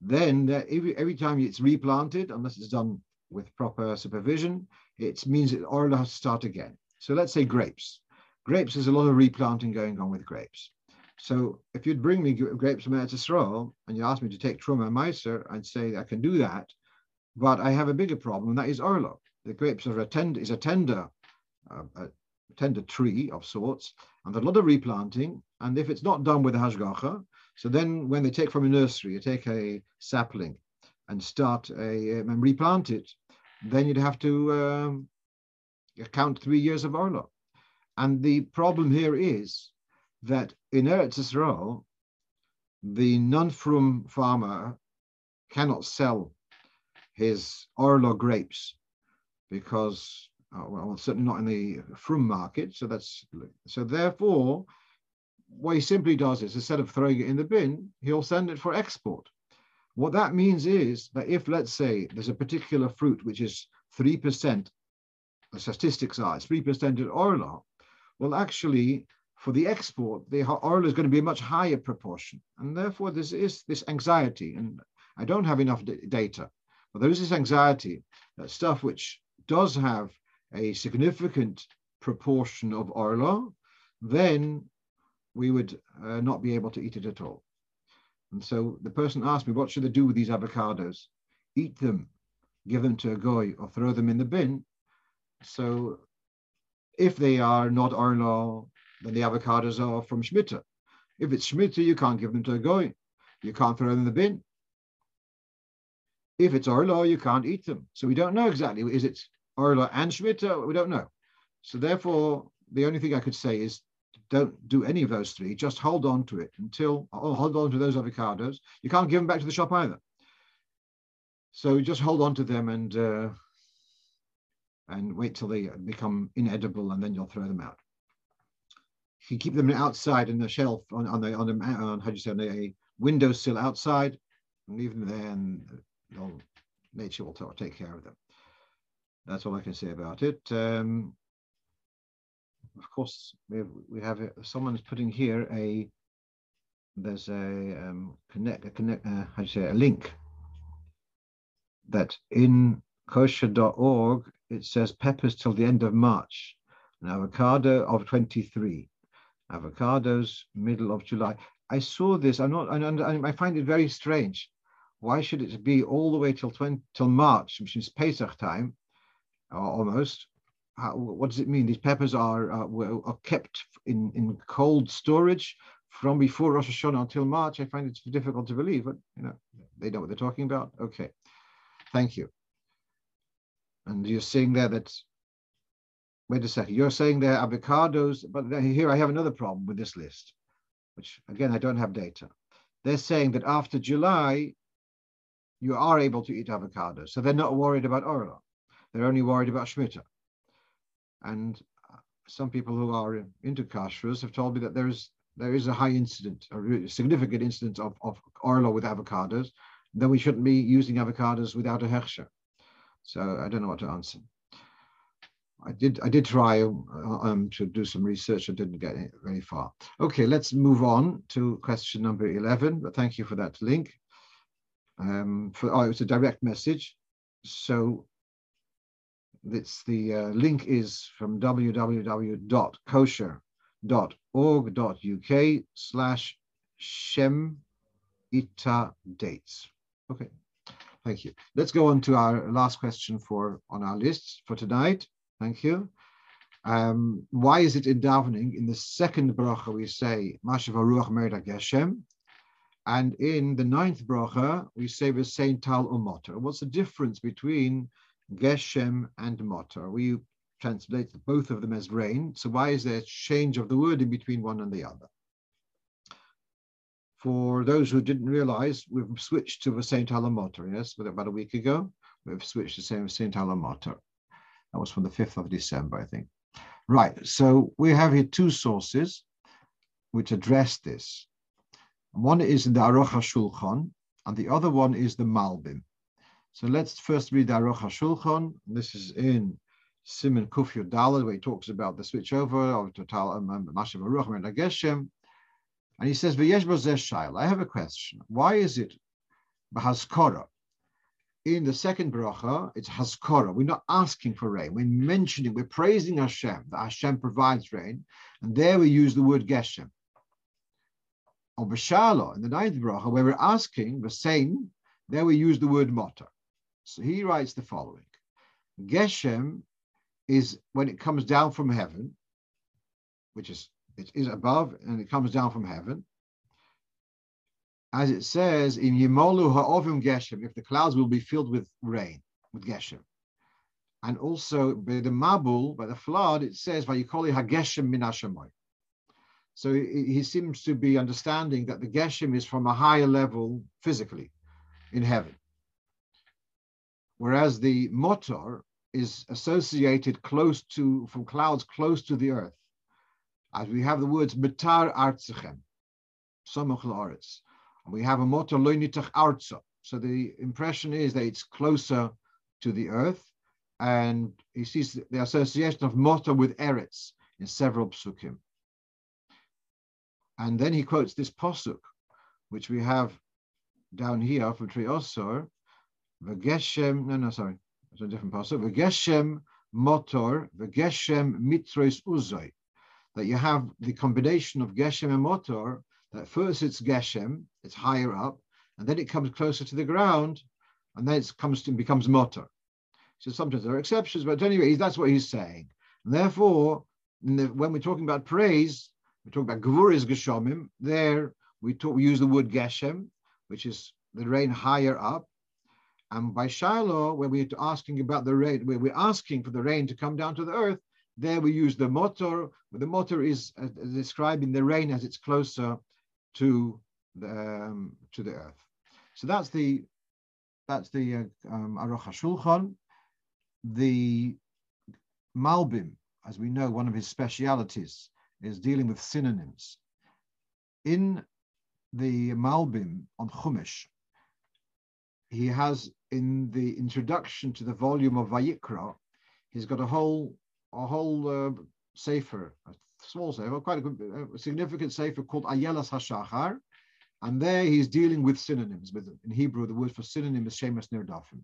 then every, every time it's replanted, unless it's done with proper supervision, it means that Orla has to start again. So let's say grapes. Grapes, there's a lot of replanting going on with grapes. So if you'd bring me grapes from Eretz Yisrael and you ask me to take Truma and Meiser, I'd say I can do that. But I have a bigger problem, and that is Orla. The grapes are a tender, is a tender, uh, a tender tree of sorts, and a lot of replanting. And if it's not done with a hashgacha, so then when they take from a nursery, you take a sapling and start a um, and replant it, then you'd have to um, count three years of Orla. And the problem here is that in Eretz Yisrael, the non-frum farmer cannot sell his Orla grapes because, uh, well, certainly not in the frum market. So that's so. Therefore, what he simply does is instead of throwing it in the bin, he'll send it for export. What that means is that if, let's say, there's a particular fruit which is 3%, the statistics are 3% in Orla, well, actually, for the export, the oil is going to be a much higher proportion. And therefore, this is this anxiety. And I don't have enough data, but there is this anxiety that stuff which does have a significant proportion of oil, then we would uh, not be able to eat it at all. And so the person asked me, what should I do with these avocados? Eat them, give them to a goy, or throw them in the bin. So if they are not Orla, then the avocados are from Shemitah. If it's Shemitah, you can't give them to a goy. You can't throw them in the bin. If it's Orla, you can't eat them. So we don't know exactly, is it Orla and Shemitah? We don't know. So therefore, the only thing I could say is don't do any of those three. Just hold on to it until, oh, hold on to those avocados. You can't give them back to the shop either. So just hold on to them and uh, and wait till they become inedible and then you'll throw them out. You keep them outside in the shelf on, on the on the on how do you say on a windowsill outside and leave them there and nature will take care of them. That's all I can say about it. Um, of course, we have, we have someone is putting here a there's a um, connect a connect uh, how do you say a link that in kosher.org it says peppers till the end of March, an avocado of 23, avocados middle of July. I saw this. I'm not. I, find it very strange. Why should it be all the way till 20, till March, which is Pesach time, almost? What does it mean? These peppers are uh, are kept in in cold storage from before Rosh Hashanah until March. I find it difficult to believe, but you know they know what they're talking about. Okay, thank you. And you're saying there that, wait a second, you're saying there avocados, but here I have another problem with this list, which again, I don't have data. They're saying that after July, you are able to eat avocados. So they're not worried about Orla. They're only worried about Shemitah. And some people who are into kashrus have told me that there's there is a high incident, a significant incident of, of Orla with avocados, then we shouldn't be using avocados without a hechsher. So I don't know what to answer. I did I did try uh, um, to do some research. I didn't get very far. Okay, let's move on to question number 11. But thank you for that link. Um, for, oh, it was a direct message. So it's the uh, link is from www.kosher.org.uk slash shem ita dates. Okay. Thank you. Let's go on to our last question for on our list for tonight. Thank you. Um, why is it in davening in the second bracha we say Mashav Ruach Merda Geshem, and in the ninth bracha we say V'sein Tal Umotter. What's the difference between Geshem and Motor? We translate both of them as rain. So why is there a change of the word in between one and the other? For those who didn't realize, we've switched to the St. Alamotter, yes, about a week ago. We've switched to St. Alamotter. That was from the 5th of December, I think. Right, so we have here two sources which address this. One is the Aruch HaShulchan, and the other one is the Malbim. So let's first read the Aruch HaShulchan. This is in Simon Kufyu Dalad, where he talks about the switch over of Total um, um, Mashav Aruch and. And he says, I have a question. Why is it Bahaskara? In the second bracha, it's Haskara. We're not asking for rain. We're mentioning, we're praising Hashem, that Hashem provides rain. And there we use the word Geshem. Or Bashala, in the ninth bracha, where we're asking, the same, there we use the word Motor. So he writes the following Geshem is when it comes down from heaven, which is it is above and it comes down from heaven. As it says in Yimolu Ha'ovim Geshem, if the clouds will be filled with rain, with Geshem. And also by the Mabul, by the flood, it says Vayikoli HaGeshem Min Hashemoy. So he seems to be understanding that the Geshem is from a higher level physically in heaven. Whereas the motor is associated close to, from clouds close to the earth as we have the words Betar Artzechem, Samach La'aretz. We have a motor Loinitach Arza. So the impression is that it's closer to the earth, and he sees the association of motor with Eretz in several psukim. And then he quotes this posuk, which we have down here from Tri Osor, V'geshem, no, no, sorry, it's a different posuk, V'geshem motor, V'geshem mitrois uzoi. That you have the combination of Geshem and Motor, that first it's Geshem, it's higher up, and then it comes closer to the ground, and then it comes to becomes Motor. So sometimes there are exceptions, but anyway, that's what he's saying. And therefore, the, when we're talking about praise, we talk about Gevuris Geshomim, there we, talk, we use the word Geshem, which is the rain higher up. And by Shiloh, when we're asking about the rain, where we're asking for the rain to come down to the earth, there we use the motor. The motor is uh, describing the rain as it's closer to the um, to the earth. So that's the that's the uh, um, Aruch HaShulchan. The Malbim, as we know, one of his specialities is dealing with synonyms. In the Malbim on Chumash, he has in the introduction to the volume of Vayikra, he's got a whole a whole uh, sefer, small sefer, quite a, a uh, significant sefer called Ayelas Hashachar. And there he's dealing with synonyms. With In Hebrew, the word for synonym is Shemus Nirdafim.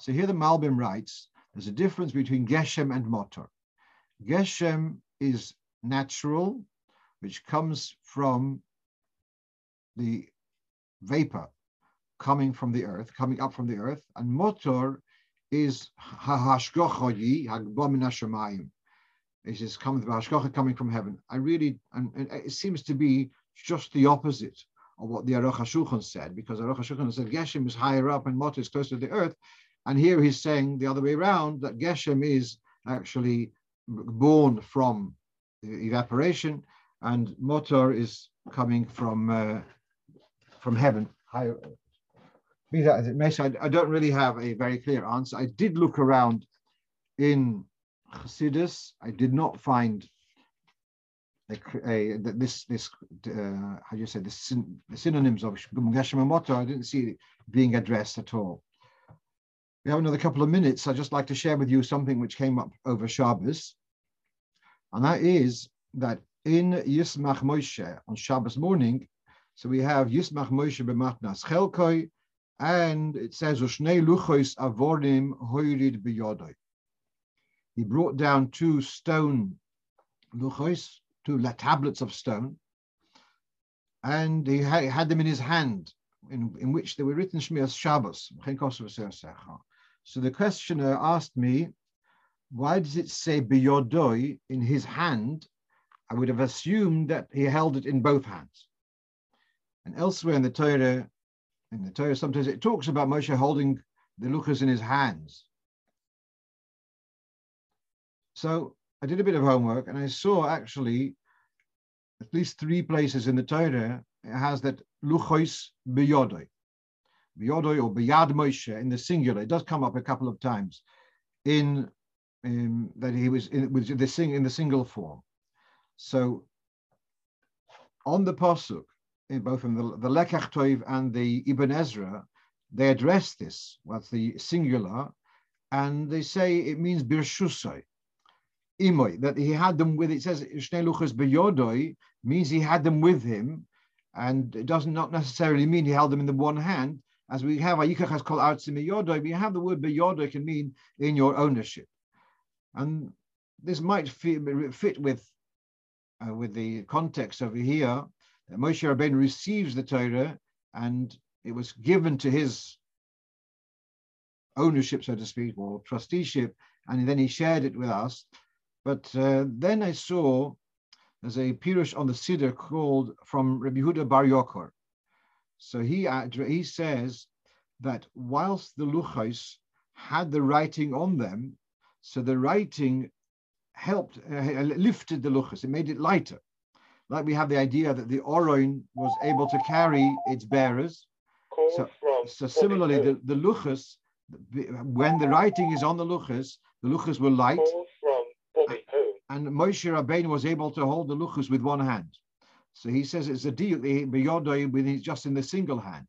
So here the Malbim writes, there's a difference between Geshem and Motor. Geshem is natural, which comes from the vapor coming from the earth, coming up from the earth, and motor is hashgochoyi hagbomin hashemayim. It is coming the hashgocha coming from heaven. I really, and, and, it seems to be just the opposite of what the Aruch HaShulchan said, because Aruch HaShulchan said Geshem is higher up and Mot is closer to the earth, and here he's saying the other way around that Geshem is actually born from evaporation, and Motor is coming from uh, from heaven, higher, be that as it may, I, I don't really have a very clear answer. I did look around in Chassidus. I did not find a, a, this this uh, how do you say the, syn, the synonyms of Motor. I didn't see it being addressed at all. We have another couple of minutes. I'd just like to share with you something which came up over Shabbos, and that is that in Yismach Moshe on Shabbos morning, so we have Yismach Moshe b'matnas chelkoi and it says, luchos avorim hoirid biyodoi. He brought down two stone luchos, two tablets of stone, and he had, them in his hand, in, in which they were written Shmiras Shabbos. So the questioner asked me, why does it say biyodoi in his hand? I would have assumed that he held it in both hands. And elsewhere in the Torah, in the Torah, sometimes it talks about Moshe holding the luchos in his hands. So I did a bit of homework and I saw actually at least three places in the Torah it has that luchos biyodoi, biyodoi or biyad Moshe in the singular. It does come up a couple of times in um, that he was in, with the sing in the single form. So on the pasuk, in both in the, the Lekach Toiv and the Ibn Ezra, they address this, what's the singular, and they say it means birshusai, imoy, that he had them with, it says Shnei beyodoi, means he had them with him, and it does not necessarily mean he held them in the one hand, as we have Ayikach has called Artzim Yodoi, we have the word Beyodoi can mean in your ownership. And this might fit, fit with, uh, with the context over here that Moshe Rabbeinu receives the Torah and it was given to his ownership, so to speak, or trusteeship, and then he shared it with us. But uh, then I saw there's a pirush on the Siddur called from Rabbi Huda Bar Yochor. So he, he says that whilst the Luchos had the writing on them, so the writing helped, uh, lifted the Luchos, it made it lighter. Like we have the idea that the Oroin was able to carry its bearers. So, so similarly, the, the Luchos, when the writing is on the Luchos, the Luchos were light. And Moshe Rabbeinu was able to hold the Luchos with one hand. So he says it's a deal eh, when he's just in the single hand.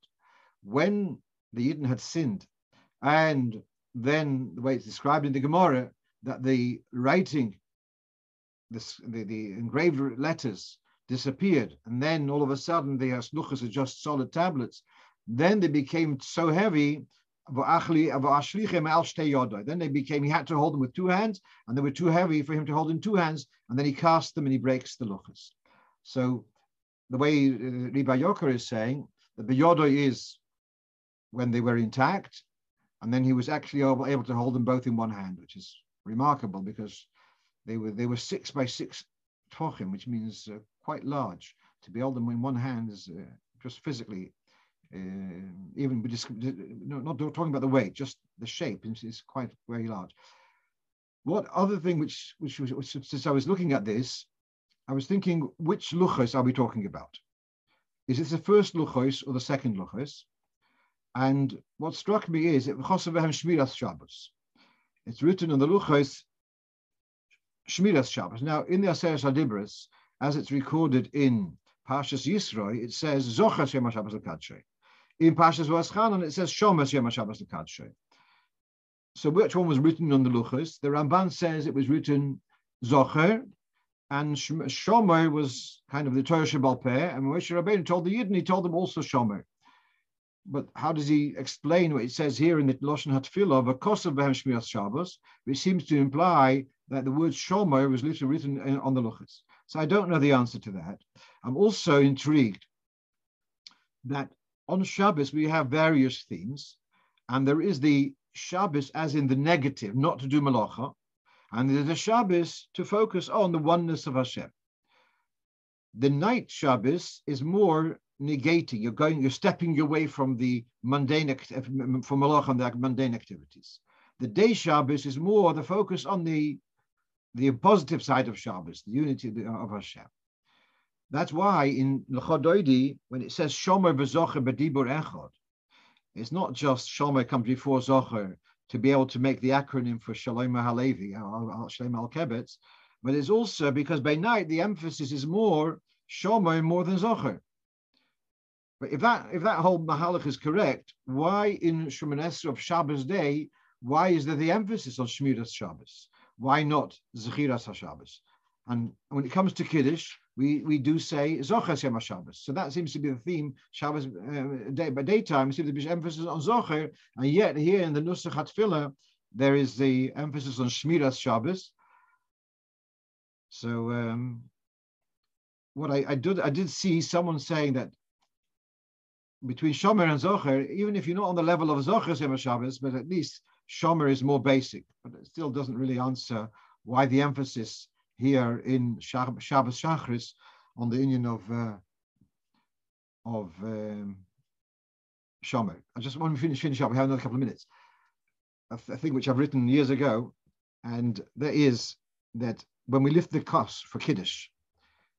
When the Yidden had sinned, and then the way it's described in the Gemara, that the writing, this, the, the engraved letters disappeared, and then all of a sudden the asnuchas are just solid tablets. Then they became so heavy. Then they became, he had to hold them with two hands, and they were too heavy for him to hold in two hands, and then he cast them and he breaks the luchos. So the way uh, Riba Yoker is saying, that the Yoda is when they were intact, and then he was actually able, able to hold them both in one hand, which is remarkable because they were they were six by six tochim, which means uh, quite large. To be able to hold them in one hand is uh, just physically, Uh, even no, not talking about the weight, just the shape is, is quite very large. What other thing which which which, since I was looking at this, I was thinking, which luchos are we talking about? Is it the first luchos or the second luchos? And what struck me is it. It's written on the luchos Shmiras Shabbos. Now, in the Aseret Adibris, as it's recorded in Pashas Yisroi, it says Zochas Yom Shabbos Lekadshe. In Pashas Vaschanan, it says Shomas Yom Shabbos Lekadshe. So which one was written on the luchos? The Ramban says it was written Zocher, and Shomer was kind of the Torah Sheb'al Peh, and Moshe Rabbeinu told the Yidden, he told them also Shomer. But how does he explain what it says here in the Lashon Hatfilah, Vakosav Behem Shmiras Shabbos, which seems to imply that the word Shomer was literally written on the Luchos. So I don't know the answer to that. I'm also intrigued that on Shabbos we have various themes, and there is the Shabbos as in the negative, not to do malacha, and there's a Shabbos to focus on the oneness of Hashem. The night Shabbos is more negating. You're going, you're stepping away from the mundane, from Malach and the mundane activities. The day Shabbos is more the focus on the, the positive side of Shabbos, the unity of Hashem. That's why in Lechodoidi, when it says Shomer v'zocher b'dibur echad, it's not just Shomer comes before Zocher to be able to make the acronym for Shlomo Halevi, Shlomo Alkabetz, but it's also because by night the emphasis is more Shomer more than Zocher. But if that if that whole mahalach is correct, why in Shemoneh of Shabbos day, why is there the emphasis on Shmiras Shabbos? Why not Zechiras HaShabbos? And when it comes to Kiddush, we, we do say Zocher Yom Shabbos. So that seems to be the theme. Shabbos uh, day, by daytime, we see the emphasis on Zocher, and yet here in the Nusach Hatfilah, there is the emphasis on Shmiras Shabbos. So um, what I, I did I did see someone saying that between Shomer and Zocher, even if you're not on the level of Zocher Yom Shabbos, but at least Shomer is more basic, but it still doesn't really answer why the emphasis here in Shabbos Shachris on the union of uh, of um, Shomer. I just want to finish finish up. We have another couple of minutes. A, th- a thing which I've written years ago, and that is that when we lift the kos for kiddush,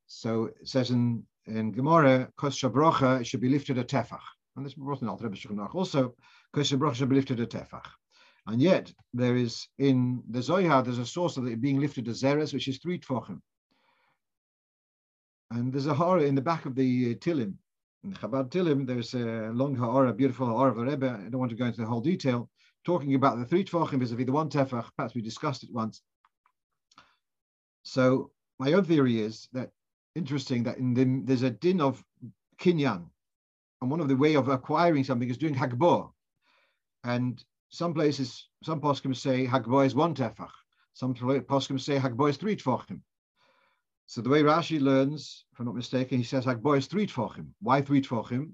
so it says in in Gemara, kos shabrocha should be lifted a tefach, and this brought in Alter Also, kos shabrocha should be lifted a tefach. And yet there is in the Zohar, there's a source of it being lifted to Zeres, which is three tfachim. And there's a ha'ara in the back of the uh, Tilim. In the Chabad Tilim, there's a long ha'ara, beautiful ha'ara of the Rebbe. I don't want to go into the whole detail, talking about the three tfachim vis-a-vis the one tefach. Perhaps we discussed it once. So my own theory is that interesting that in the, there's a din of kinyan, and one of the way of acquiring something is doing hagbor. And some places, some poskim say hagbor is one tefach. Some poskim say hagbor is three tefachim. So the way Rashi learns, if I'm not mistaken, he says hagbor is three tefachim. Why three tefachim?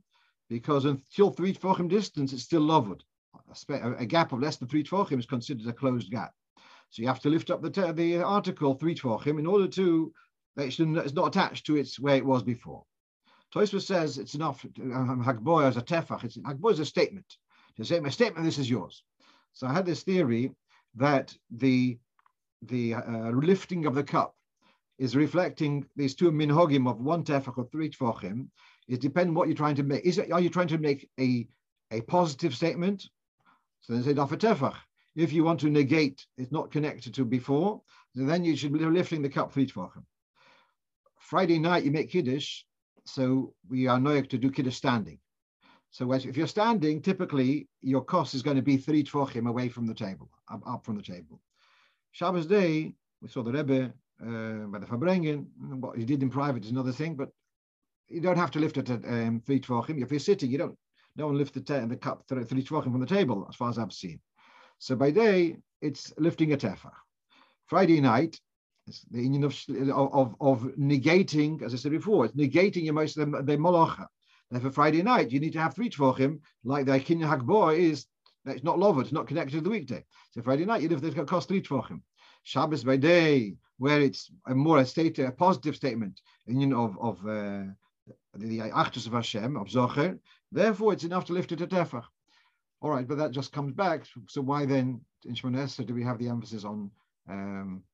Because until three tefachim distance, it's still lovud. A, gap of less than three tefachim is considered a closed gap. So you have to lift up the, the article three tefachim in order to it's not attached to its where it was before. Tosfos says it's enough. Um, Hagboy as a tefach. It's Hagboy is a statement. To say my statement, this is yours. So I had this theory that the the uh, lifting of the cup is reflecting these two minhogim of one tefach or three tefachim. It depends what you're trying to make. Is it, are you trying to make a a positive statement? So then say a tefach. If you want to negate, it's not connected to before, then you should be lifting the cup three tefachim. Friday night you make kiddush, so we are noyek to do kiddush standing. So if you're standing, typically your cost is going to be three tefachim away from the table, up, up, from the table. Shabbos day, we saw the Rebbe uh, by the Farbrengen. What he did in private is another thing, but you don't have to lift it at um, three tefachim. If you're sitting, you don't. No one lift the, the cup three tefachim from the table, as far as I've seen. So by day, it's lifting a tefach. Friday night, the union of, of, of negating, as I said before, it's negating your most the, the molocha. Therefore, Friday night, you need to have three tefachim, like the Kinya Hagbor is, it's not lover, it's not connected to the weekday. So Friday night, you have to cost three tefachim. Shabbos by day, where it's a more a state, a positive statement, union of, of uh, the Achtus of Hashem, of Zocher, therefore it's enough to lift it to Tefach. All right, but that just comes back. So why then in Shmoneh do we have the emphasis on um,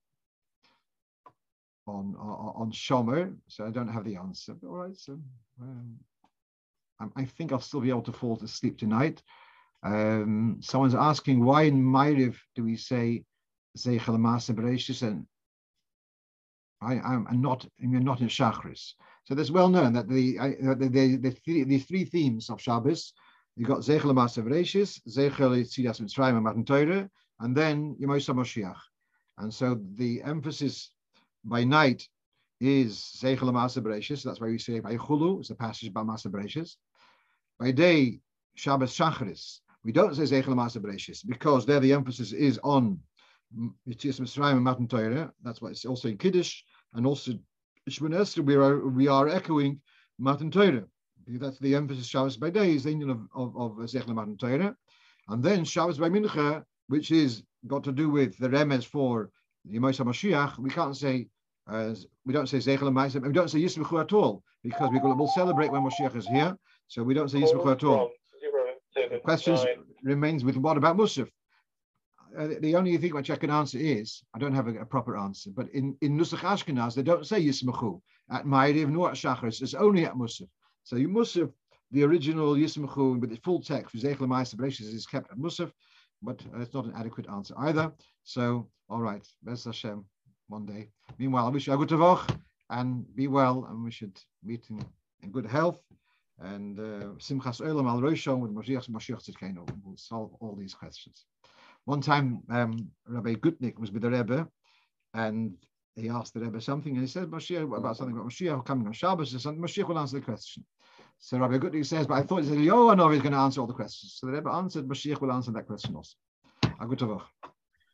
on on, on Shomer, so I don't have the answer. All right, so um, I, I, think I'll still be able to fall to sleep tonight. Um, someone's asking why in Ma'ariv do we say Zeichel Bereshis and I, am not I'm not in Shachris. So it's well known that the I, the, the, the, three, the three themes of Shabbos you got Zeichel Bereshis, Zeichel Tzidas Mitzrayim and Matan Torah, and then Yemosa Moshiach. And so the emphasis by night is Zeichel Masa Bereshis. That's why we say by Chulu, it's a passage about Masa Bereshis. By day, Shabbos Shacharis. We don't say Zeichel Masa Bereshis because there the emphasis is on Yitzias Mitzrayim and Matan Torah. That's why it's also in Kiddush and also Shemon we are we are echoing Matan Torah. That's the emphasis. Shabbos by day is the union of of, of Zeichel Matan Torah, and then Shabbos by Mincha, which is got to do with the remes for the Moshe Mashiach, we can't say we don't say Zeichel and we don't say Yismachu at all because we will celebrate when Mashiach is here. So we don't say Yismachu at all. The question remains with what about Musaf? Uh, the only thing which I can answer is I don't have a, a proper answer, but in in Nusach Ashkenaz they don't say Yismachu at Ma'ariv nor at Shachris. It's only at Musaf. So you Musaf, the original Yismachu with the full text Zeichel and is kept at Musaf, but it's not an adequate answer either. So all right, Bez Hashem one day. Meanwhile, I wish you a good Tavach and be well, and we should meet in, in good health. And uh, Simchas Olam al Rosho with Mashiach Mashiach Tzidkenu will solve all these questions. One time, um, Rabbi Gutnik was with the Rebbe, and he asked the Rebbe something, and he said Mashiach about something about Mashiach coming on Shabbos, and Mashiach will answer the question. So Rabbi Gutnik says, but I thought he said, Yoanov is going to answer all the questions. So the Rebbe answered, Mashiach will answer that question also. A good